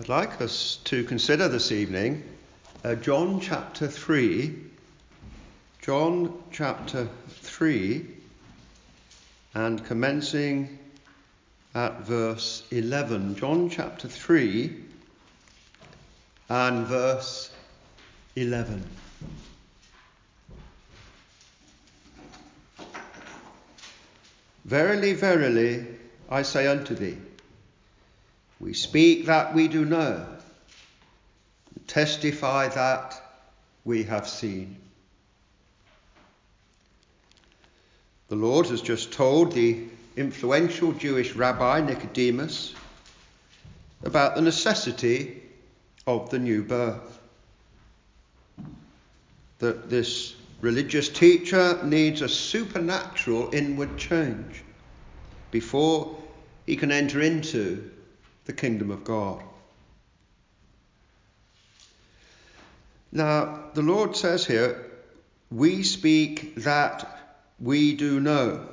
I'd like us to consider this evening uh, John chapter 3. John chapter 3, and commencing at verse 11. John chapter 3 and verse 11. Verily, verily, I say unto thee, we speak that we do know, testify that we have seen. The Lord has just told the influential Jewish rabbi Nicodemus about the necessity of the new birth. That this religious teacher needs a supernatural inward change before he can enter into the kingdom of God. Now, the Lord says here, we speak that we do know.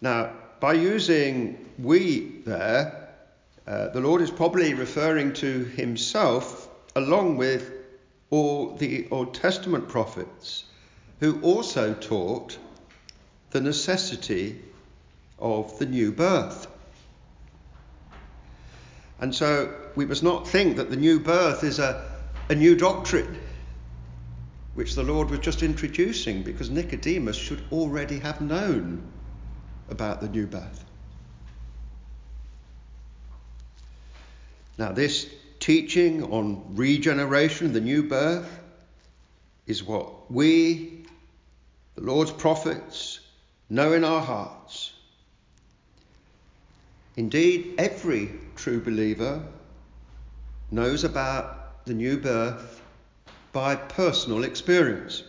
Now, by using we there, uh, the Lord is probably referring to himself along with all the Old Testament prophets who also taught the necessity of the new birth. And so we must not think that the new birth is a, a new doctrine which the Lord was just introducing because Nicodemus should already have known about the new birth. Now, this teaching on regeneration, the new birth, is what we, the Lord's prophets, know in our hearts. Indeed, every true believer knows about the new birth by personal experience.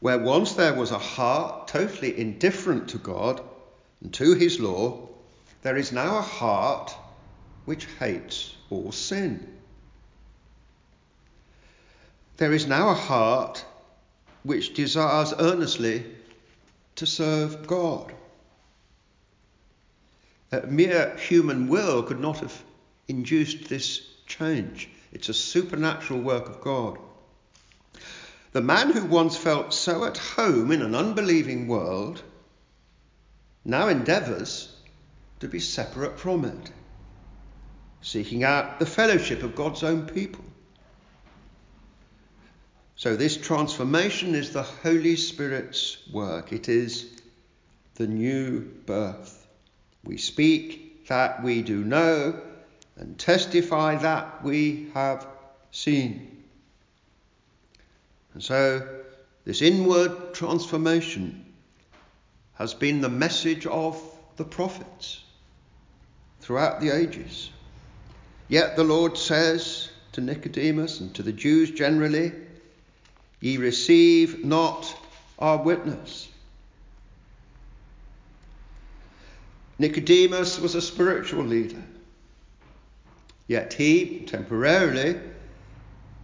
Where once there was a heart totally indifferent to God and to His law, there is now a heart which hates all sin. There is now a heart which desires earnestly to serve God. Mere human will could not have induced this change. It's a supernatural work of God. The man who once felt so at home in an unbelieving world now endeavours to be separate from it, seeking out the fellowship of God's own people. So, this transformation is the Holy Spirit's work. It is the new birth. We speak that we do know and testify that we have seen. And so, this inward transformation has been the message of the prophets throughout the ages. Yet the Lord says to Nicodemus and to the Jews generally, Ye receive not our witness. Nicodemus was a spiritual leader. Yet he, temporarily,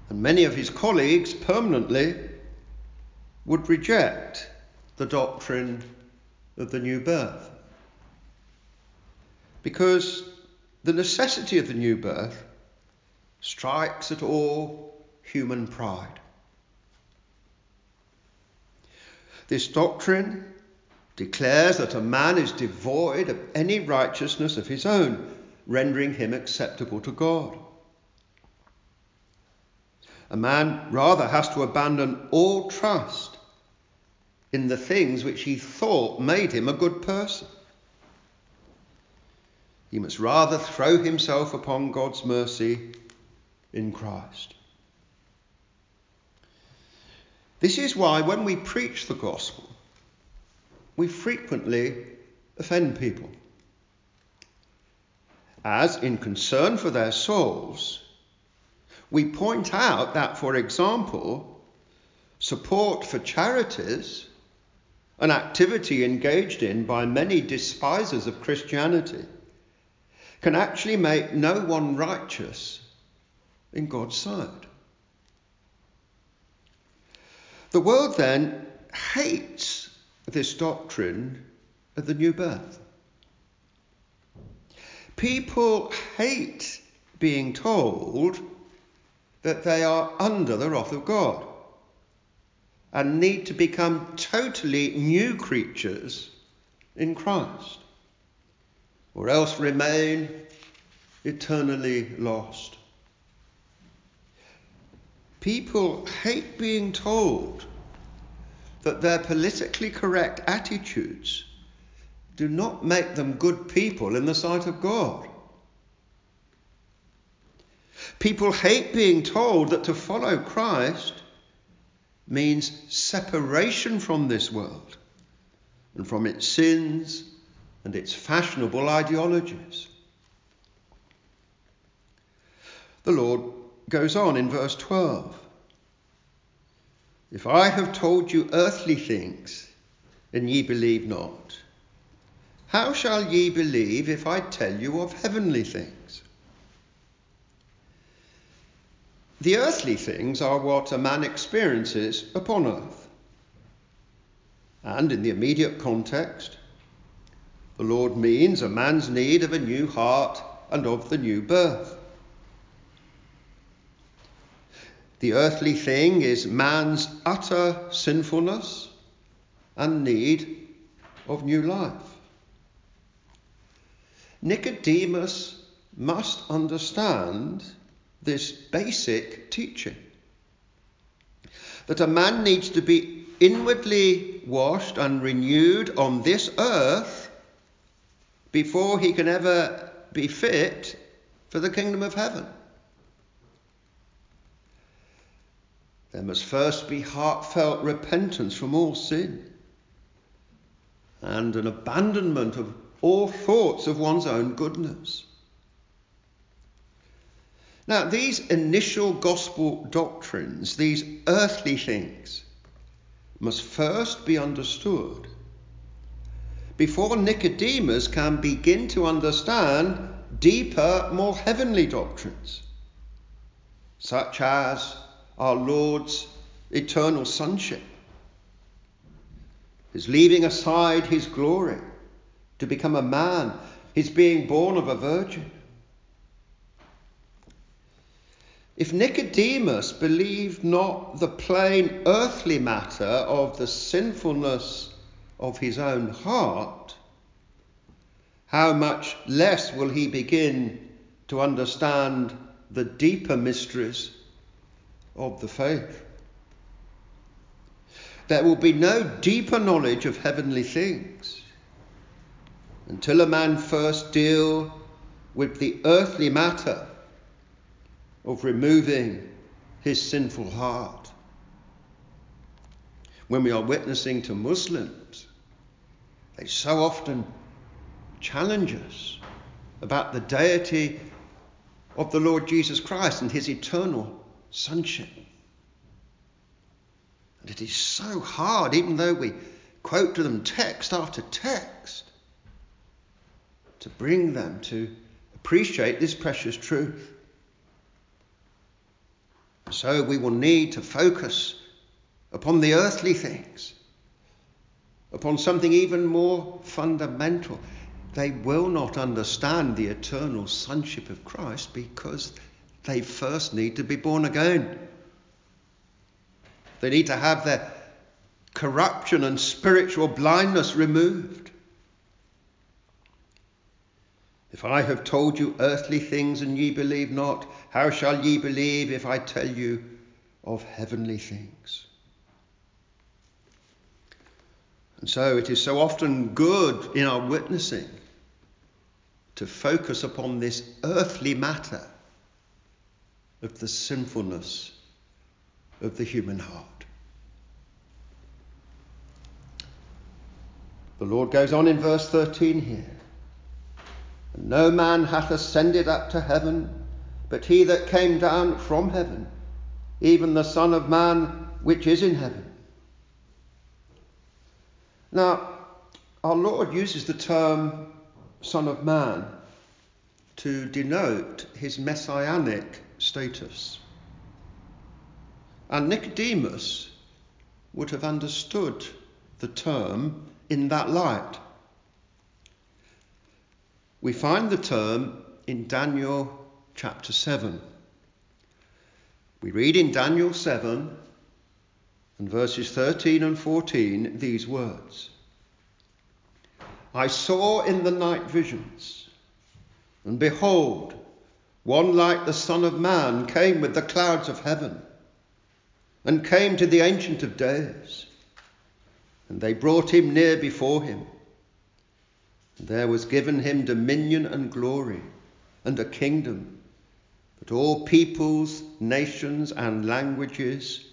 and many of his colleagues permanently, would reject the doctrine of the new birth. Because the necessity of the new birth strikes at all human pride. This doctrine declares that a man is devoid of any righteousness of his own, rendering him acceptable to God. A man rather has to abandon all trust in the things which he thought made him a good person. He must rather throw himself upon God's mercy in Christ. This is why, when we preach the gospel, we frequently offend people. As, in concern for their souls, we point out that, for example, support for charities, an activity engaged in by many despisers of Christianity, can actually make no one righteous in God's sight. The world then hates this doctrine of the new birth. People hate being told that they are under the wrath of God and need to become totally new creatures in Christ, or else remain eternally lost. People hate being told that their politically correct attitudes do not make them good people in the sight of God. People hate being told that to follow Christ means separation from this world and from its sins and its fashionable ideologies. The Lord goes on in verse 12 If I have told you earthly things, and ye believe not, how shall ye believe if I tell you of heavenly things? The earthly things are what a man experiences upon earth. And in the immediate context, the Lord means a man's need of a new heart and of the new birth. The earthly thing is man's utter sinfulness and need of new life. Nicodemus must understand this basic teaching that a man needs to be inwardly washed and renewed on this earth before he can ever be fit for the kingdom of heaven. There must first be heartfelt repentance from all sin and an abandonment of all thoughts of one's own goodness. Now, these initial gospel doctrines, these earthly things, must first be understood before Nicodemus can begin to understand deeper, more heavenly doctrines, such as our Lord's eternal sonship, his leaving aside his glory to become a man, his being born of a virgin. If Nicodemus believed not the plain earthly matter of the sinfulness of his own heart, how much less will he begin to understand the deeper mysteries of the faith? There will be no deeper knowledge of heavenly things until a man first deal with the earthly matter of removing his sinful heart. When we are witnessing to Muslims, they so often challenge us about the deity of the Lord Jesus Christ and his eternal sonship. And it is so hard, even though we quote to them text after text, to bring them to appreciate this precious truth. So we will need to focus upon the earthly things, upon something even more fundamental. They will not understand the eternal sonship of Christ because they first need to be born again. They need to have their corruption and spiritual blindness removed. If I have told you earthly things and ye believe not, how shall ye believe if I tell you of heavenly things? And so it is so often good in our witnessing to focus upon this earthly matter of the sinfulness of the human heart. The Lord goes on in verse 13 here. No man hath ascended up to heaven, but he that came down from heaven, even the Son of Man which is in heaven. Now, our Lord uses the term Son of Man to denote his messianic status. And Nicodemus would have understood the term in that light. we find the term in Daniel chapter 7. We read in Daniel 7 and verses 13 and 14 these words I saw in the night visions, and behold, one like the Son of Man came with the clouds of heaven, and came to the Ancient of Days. And they brought him near before him. And there was given him dominion and glory, and a kingdom that all peoples, nations, and languages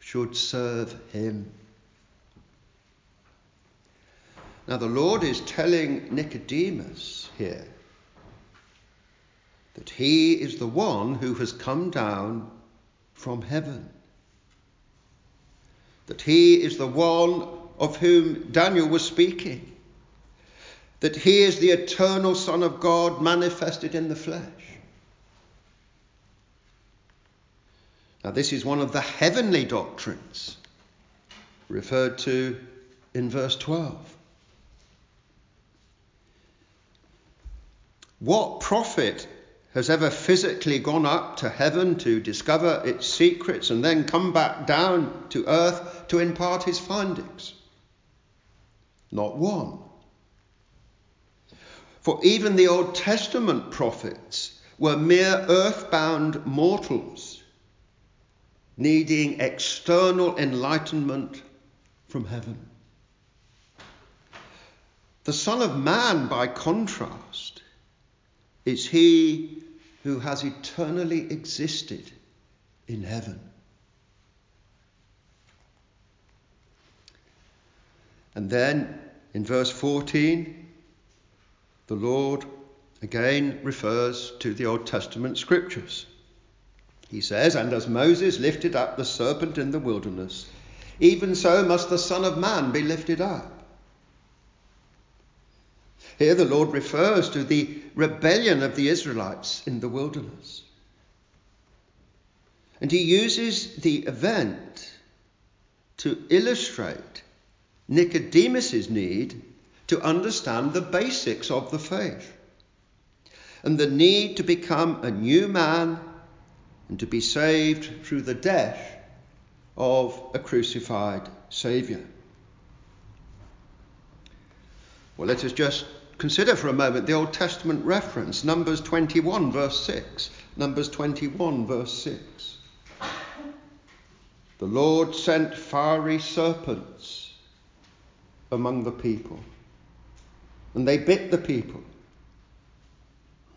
should serve him. Now, the Lord is telling Nicodemus here that he is the one who has come down from heaven, that he is the one of whom Daniel was speaking, that he is the eternal Son of God manifested in the flesh. Now, this is one of the heavenly doctrines referred to in verse 12. What prophet has ever physically gone up to heaven to discover its secrets and then come back down to earth to impart his findings? Not one. For even the Old Testament prophets were mere earthbound mortals needing external enlightenment from heaven. The Son of Man, by contrast, is he who has eternally existed in heaven. And then in verse 14, the Lord again refers to the Old Testament scriptures. He says, And as Moses lifted up the serpent in the wilderness, even so must the Son of Man be lifted up. Here the Lord refers to the rebellion of the Israelites in the wilderness. And he uses the event to illustrate Nicodemus's need to understand the basics of the faith and the need to become a new man and to be saved through the death of a crucified Saviour. Well, let us just consider for a moment the Old Testament reference, Numbers 21, verse 6. Numbers 21, verse 6. The Lord sent fiery serpents among the people, and they bit the people.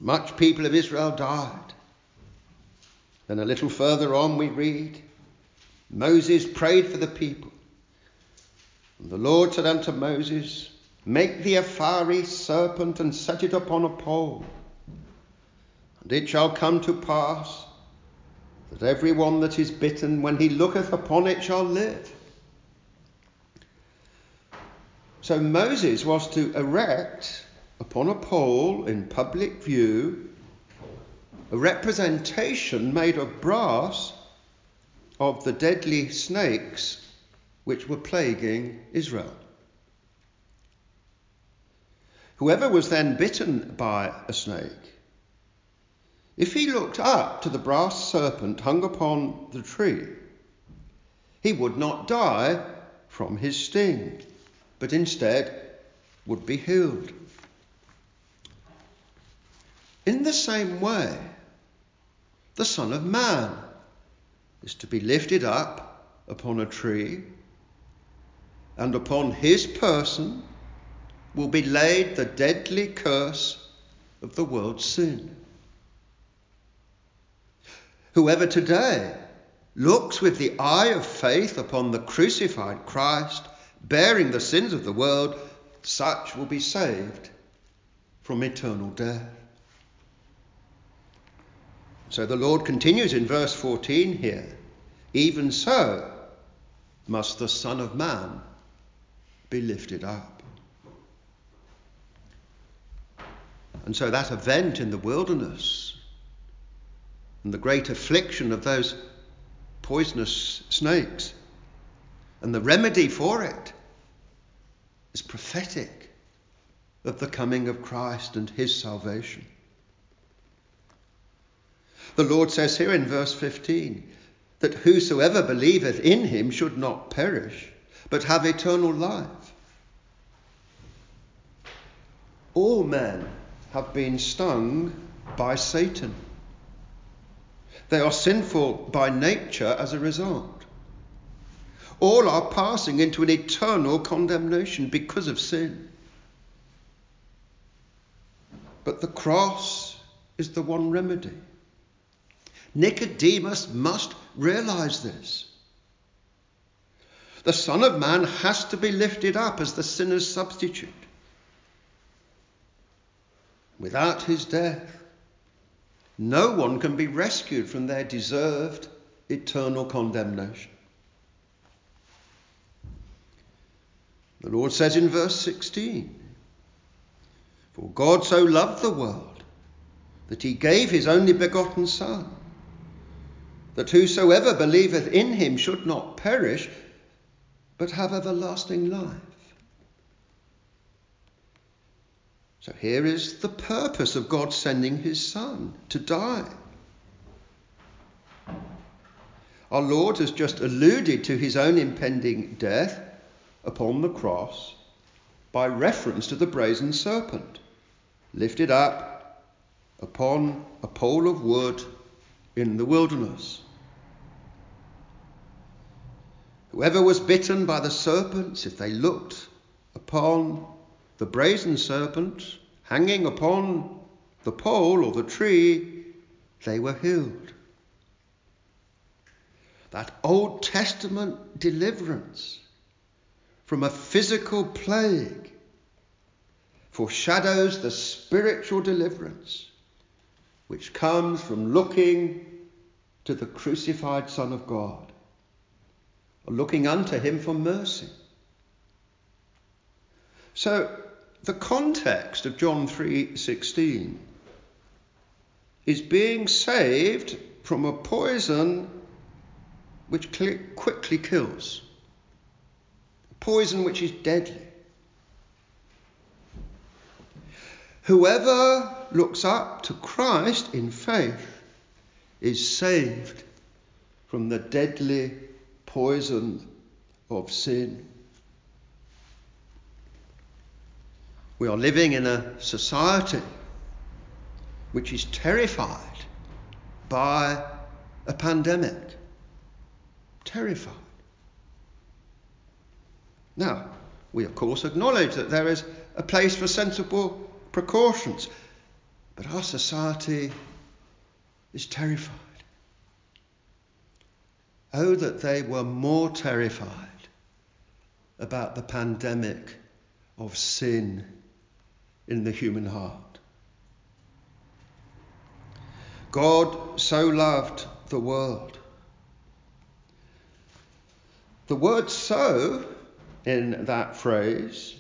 Much people of Israel died. Then a little further on we read Moses prayed for the people. And the Lord said unto Moses, Make thee a fiery serpent and set it upon a pole. And it shall come to pass that every one that is bitten, when he looketh upon it, shall live. So Moses was to erect upon a pole in public view a representation made of brass of the deadly snakes which were plaguing Israel. Whoever was then bitten by a snake, if he looked up to the brass serpent hung upon the tree, he would not die from his sting, but instead would be healed. In the same way, the Son of Man is to be lifted up upon a tree, and upon his person will be laid the deadly curse of the world's sin. Whoever today looks with the eye of faith upon the crucified Christ, bearing the sins of the world, such will be saved from eternal death. So the Lord continues in verse 14 here even so must the Son of Man be lifted up. And so that event in the wilderness and the great affliction of those poisonous snakes and the remedy for it is prophetic of the coming of Christ and his salvation. The Lord says here in verse 15 that whosoever believeth in him should not perish, but have eternal life. All men have been stung by Satan. They are sinful by nature as a result. All are passing into an eternal condemnation because of sin. But the cross is the one remedy. Nicodemus must realize this. The Son of Man has to be lifted up as the sinner's substitute. Without his death, no one can be rescued from their deserved eternal condemnation. The Lord says in verse 16, For God so loved the world that he gave his only begotten Son, that whosoever believeth in him should not perish, but have everlasting life. So here is the purpose of God sending his Son to die. Our Lord has just alluded to his own impending death upon the cross by reference to the brazen serpent lifted up upon a pole of wood in the wilderness. Whoever was bitten by the serpents, if they looked upon the brazen serpent hanging upon the pole or the tree, they were healed. That Old Testament deliverance from a physical plague foreshadows the spiritual deliverance which comes from looking to the crucified Son of God, or looking unto him for mercy. So the context of John 3:16 is being saved from a poison which quickly kills A poison which is deadly. Whoever looks up to Christ in faith is saved from the deadly poison of sin. We are living in a society which is terrified by a pandemic. Terrified. Now, we of course acknowledge that there is a place for sensible precautions, but our society is terrified. Oh, that they were more terrified about the pandemic of sin in the human heart. God so loved the world. The word so in that phrase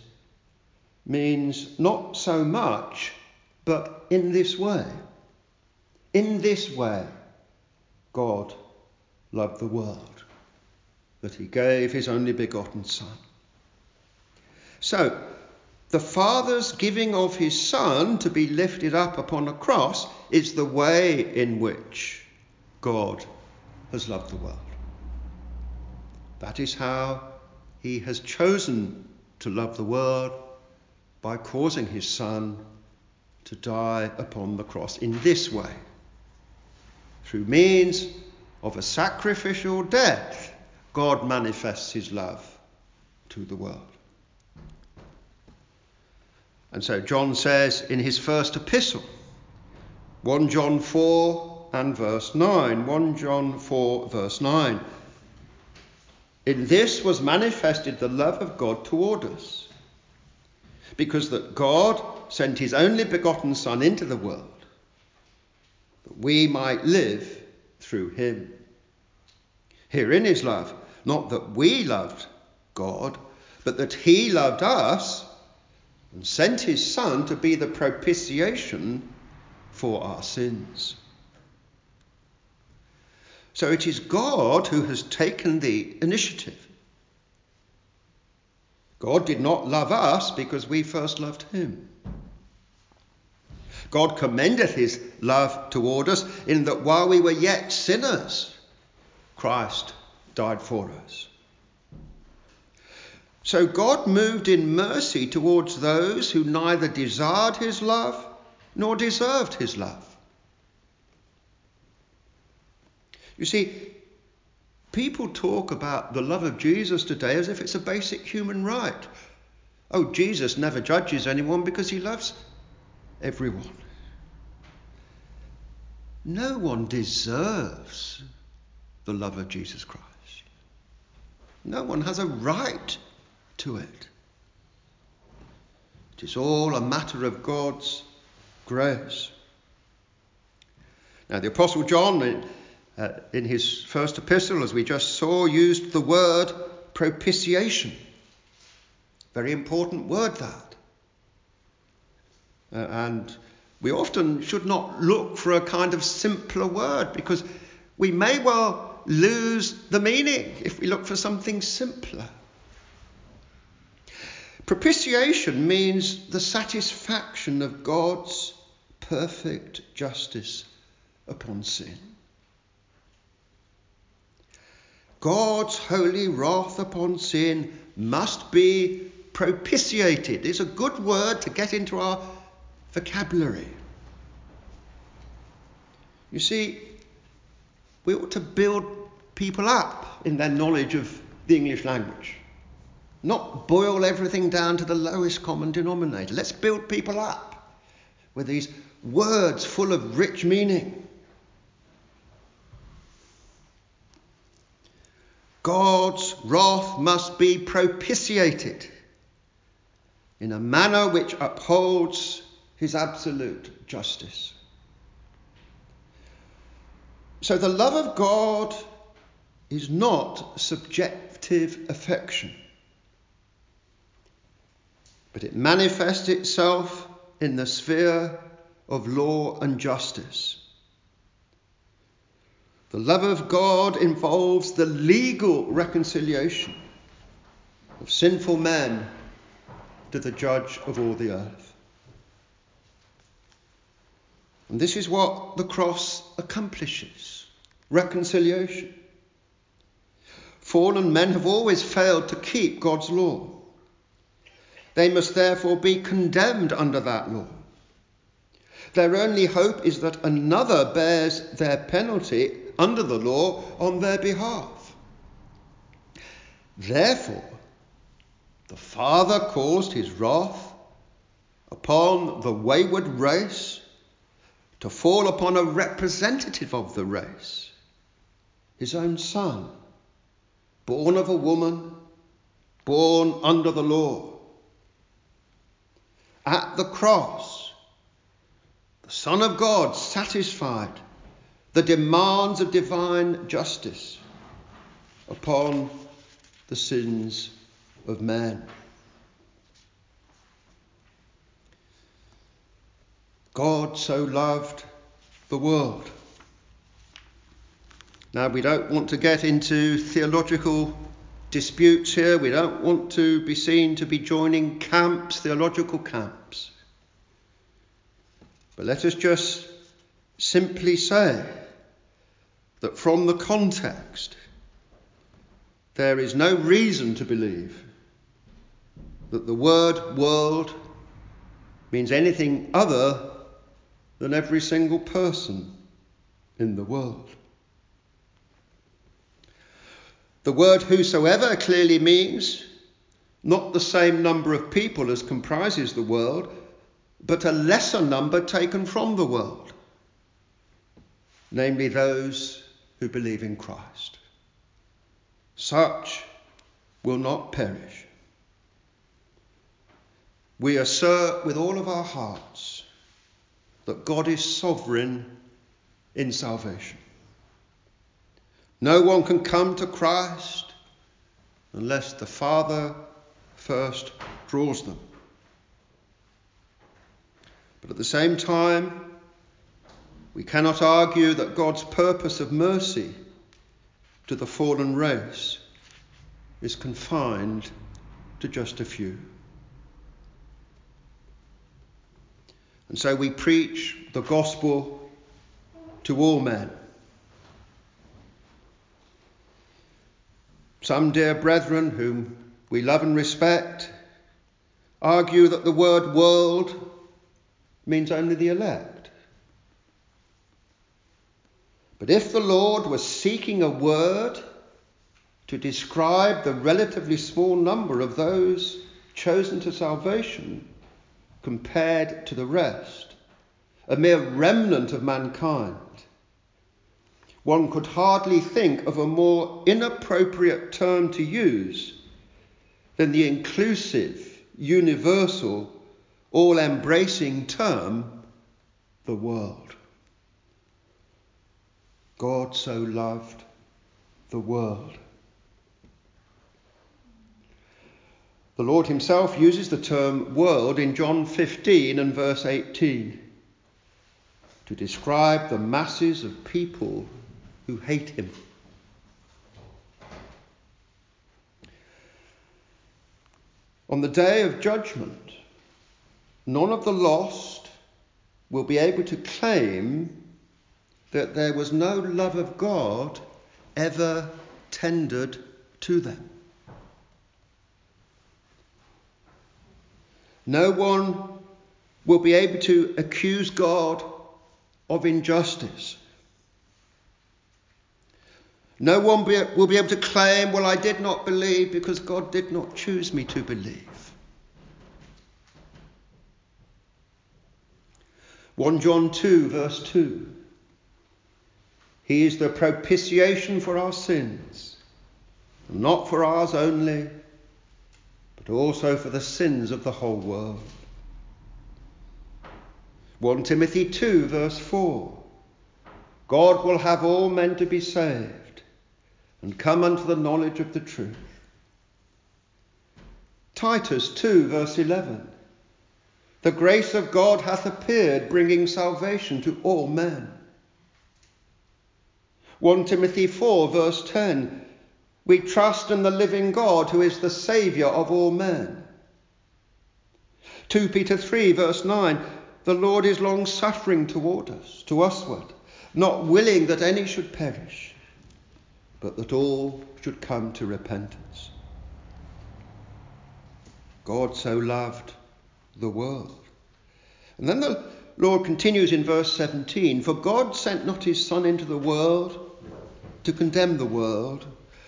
means not so much, but in this way. In this way, God loved the world, that he gave his only begotten Son. So, the Father's giving of his Son to be lifted up upon a cross is the way in which God has loved the world. That is how he has chosen to love the world by causing his Son to die upon the cross in this way. Through means of a sacrificial death, God manifests his love to the world. And so John says in his first epistle, 1 John 4 and verse 9, 1 John 4 verse 9, in this was manifested the love of God toward us, because that God sent his only begotten Son into the world, that we might live through him. Herein is love, not that we loved God, but that he loved us and sent his Son to be the propitiation for our sins. So it is God who has taken the initiative. God did not love us because we first loved him. God commendeth his love toward us in that while we were yet sinners, Christ died for us. So God moved in mercy towards those who neither desired his love nor deserved his love. You see, people talk about the love of Jesus today as if it's a basic human right. Oh, Jesus never judges anyone because he loves everyone. No one deserves the love of Jesus Christ. No one has a right to it. It is all a matter of God's grace. Now, the Apostle John, in, uh, in his first epistle, as we just saw, used the word propitiation. Very important word, that. Uh, and we often should not look for a kind of simpler word because we may well lose the meaning if we look for something simpler. Propitiation means the satisfaction of God's perfect justice upon sin. God's holy wrath upon sin must be propitiated. It's a good word to get into our vocabulary. You see, we ought to build people up in their knowledge of the English language, not boil everything down to the lowest common denominator. Let's build people up with these words full of rich meaning. God's wrath must be propitiated in a manner which upholds his absolute justice. So the love of God is not subjective affection, but it manifests itself in the sphere of law and justice. The love of God involves the legal reconciliation of sinful men to the judge of all the earth. And this is what the cross accomplishes reconciliation. Fallen men have always failed to keep God's law. They must therefore be condemned under that law. Their only hope is that another bears their penalty under the law on their behalf. Therefore, the Father caused his wrath upon the wayward race to fall upon a representative of the race, his own son, born of a woman, born under the law. At the cross, the Son of God satisfied the demands of divine justice upon the sins of men. God so loved the world. Now, we don't want to get into theological disputes here. We don't want to be seen to be joining camps, theological camps. But let us just simply say that from the context, there is no reason to believe that the word world means anything other than every single person in the world. The word whosoever clearly means not the same number of people as comprises the world, but a lesser number taken from the world, namely those who believe in Christ. Such will not perish. We assert with all of our hearts that God is sovereign in salvation. No one can come to Christ unless the Father first draws them. But at the same time, we cannot argue that God's purpose of mercy to the fallen race is confined to just a few. And so we preach the gospel to all men. Some dear brethren whom we love and respect argue that the word world means only the elect. But if the Lord was seeking a word to describe the relatively small number of those chosen to salvation compared to the rest, a mere remnant of mankind, one could hardly think of a more inappropriate term to use than the inclusive, universal, all embracing term, the world. God so loved the world. The Lord Himself uses the term world in John 15 and verse 18 to describe the masses of people who hate Him. On the day of judgment, none of the lost will be able to claim that there was no love of God ever tendered to them. No one will be able to accuse God of injustice. No one be, will be able to claim, well, I did not believe because God did not choose me to believe. 1 John 2, verse 2. He is the propitiation for our sins, not for ours only, but also for the sins of the whole world. 1 Timothy 2, verse 4. God will have all men to be saved and come unto the knowledge of the truth. Titus 2, verse 11. The grace of God hath appeared, bringing salvation to all men. 1 Timothy 4, verse 10. We trust in the living God who is the Saviour of all men. 2 Peter 3, verse 9. The Lord is long suffering toward us, to usward, not willing that any should perish, but that all should come to repentance. God so loved the world. And then the Lord continues in verse 17 For God sent not his Son into the world to condemn the world,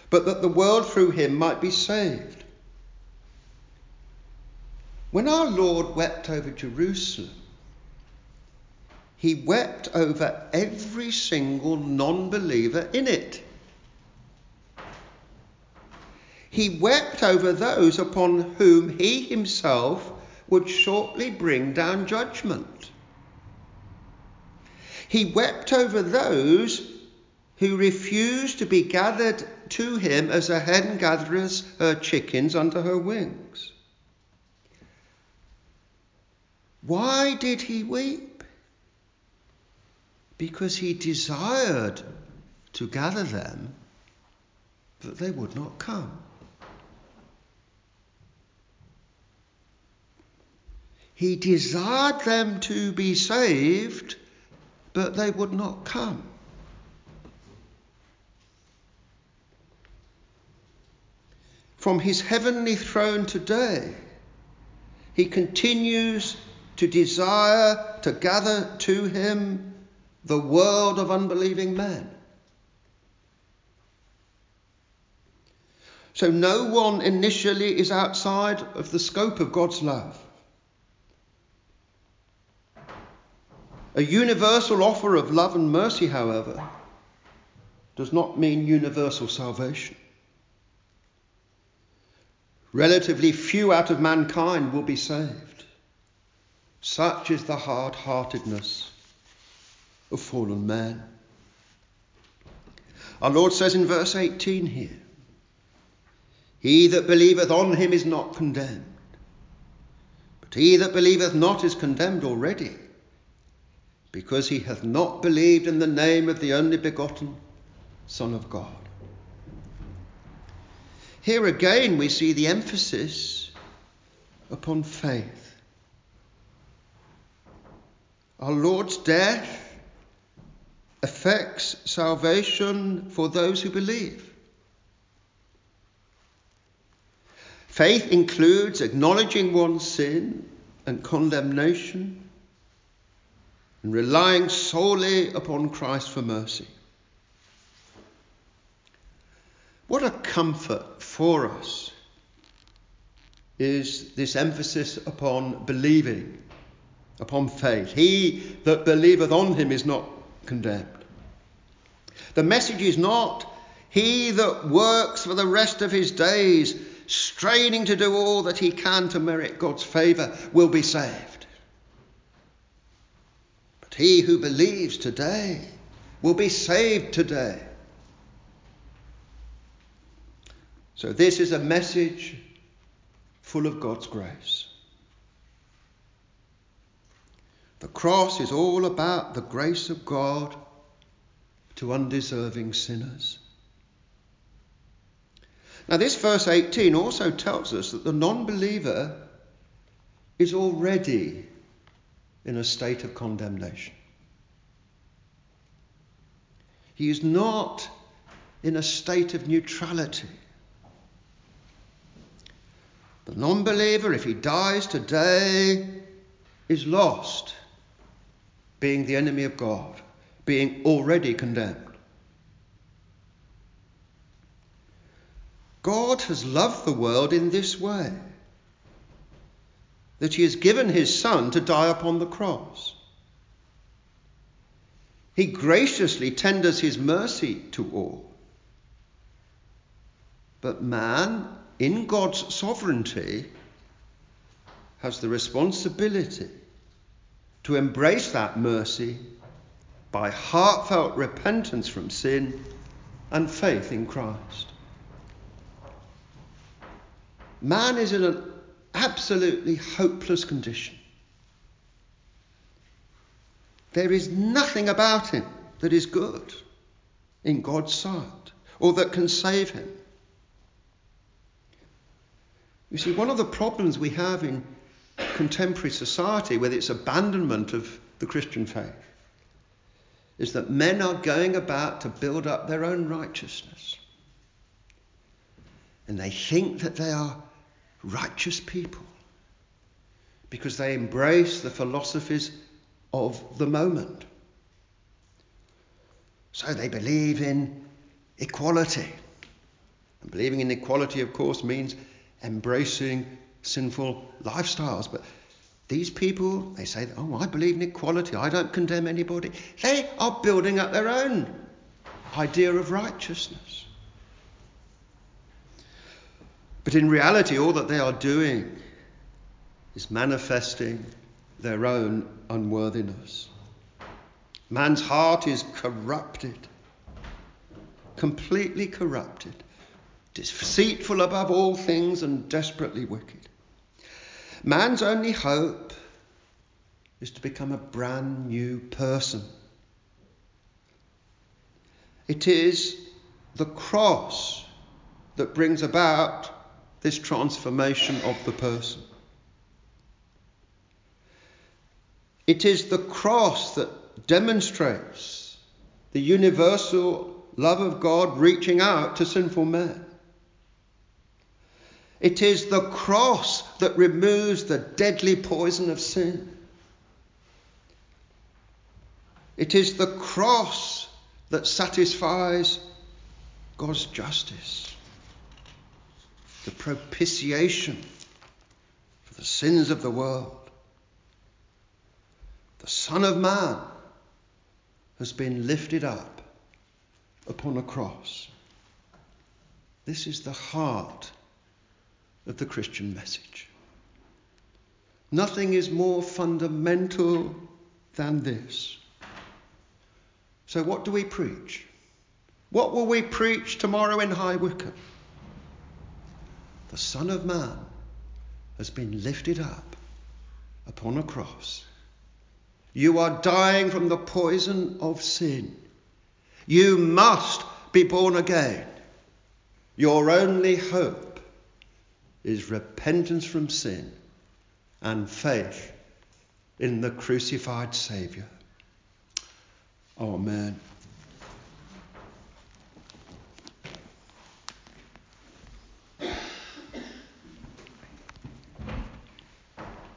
but that the world through him might be saved. When our Lord wept over Jerusalem, he wept over every single non believer in it. He wept over those upon whom he himself would shortly bring down judgment. He wept over those who refused to be gathered to him as a hen gathers her chickens under her wings. Why did he weep? Because he desired to gather them, but they would not come. He desired them to be saved, but they would not come. From his heavenly throne today, he continues to desire to gather to him the world of unbelieving men. So no one initially is outside of the scope of God's love. A universal offer of love and mercy, however, does not mean universal salvation. Relatively few out of mankind will be saved. Such is the hard heartedness of fallen man. Our Lord says in verse 18 here He that believeth on him is not condemned, but he that believeth not is condemned already because he hath not believed in the name of the only begotten Son of God. Here again, we see the emphasis upon faith. Our Lord's death affects salvation for those who believe. Faith includes acknowledging one's sin and condemnation and relying solely upon Christ for mercy. What a comfort for us is this emphasis upon believing, upon faith. He that believeth on him is not condemned. The message is not he that works for the rest of his days, straining to do all that he can to merit God's favour, will be saved. But he who believes today will be saved today. So, this is a message full of God's grace. The cross is all about the grace of God to undeserving sinners. Now, this verse 18 also tells us that the non believer is already in a state of condemnation. He is not in a state of neutrality. The non believer, if he dies today, is lost being the enemy of God, being already condemned. God has loved the world in this way that he has given his Son to die upon the cross. He graciously tenders his mercy to all. But man, in God's sovereignty, has the responsibility to embrace that mercy by heartfelt repentance from sin and faith in Christ. Man is in an absolutely hopeless condition. There is nothing about him that is good in God's sight or that can save him. You see, one of the problems we have in contemporary society, with its abandonment of the Christian faith, is that men are going about to build up their own righteousness. And they think that they are righteous people because they embrace the philosophies of the moment. So they believe in equality. And believing in equality, of course, means embracing sinful lifestyles. But these people, they say, oh, I believe in equality, I don't condemn anybody. They are building up their own idea of righteousness. But in reality, all that they are doing is manifesting their own unworthiness. Man's heart is corrupted, completely corrupted deceitful above all things and desperately wicked. Man's only hope is to become a brand new person. It is the cross that brings about this transformation of the person. It is the cross that demonstrates the universal love of God reaching out to sinful men. It is the cross that removes the deadly poison of sin. It is the cross that satisfies God's justice, the propitiation for the sins of the world. The Son of Man has been lifted up upon a cross. This is the heart of the Christian message. Nothing is more fundamental than this. So, what do we preach? What will we preach tomorrow in High Wycombe? The Son of Man has been lifted up upon a cross. You are dying from the poison of sin. You must be born again. Your only hope is repentance from sin and faith in the crucified Saviour. Amen.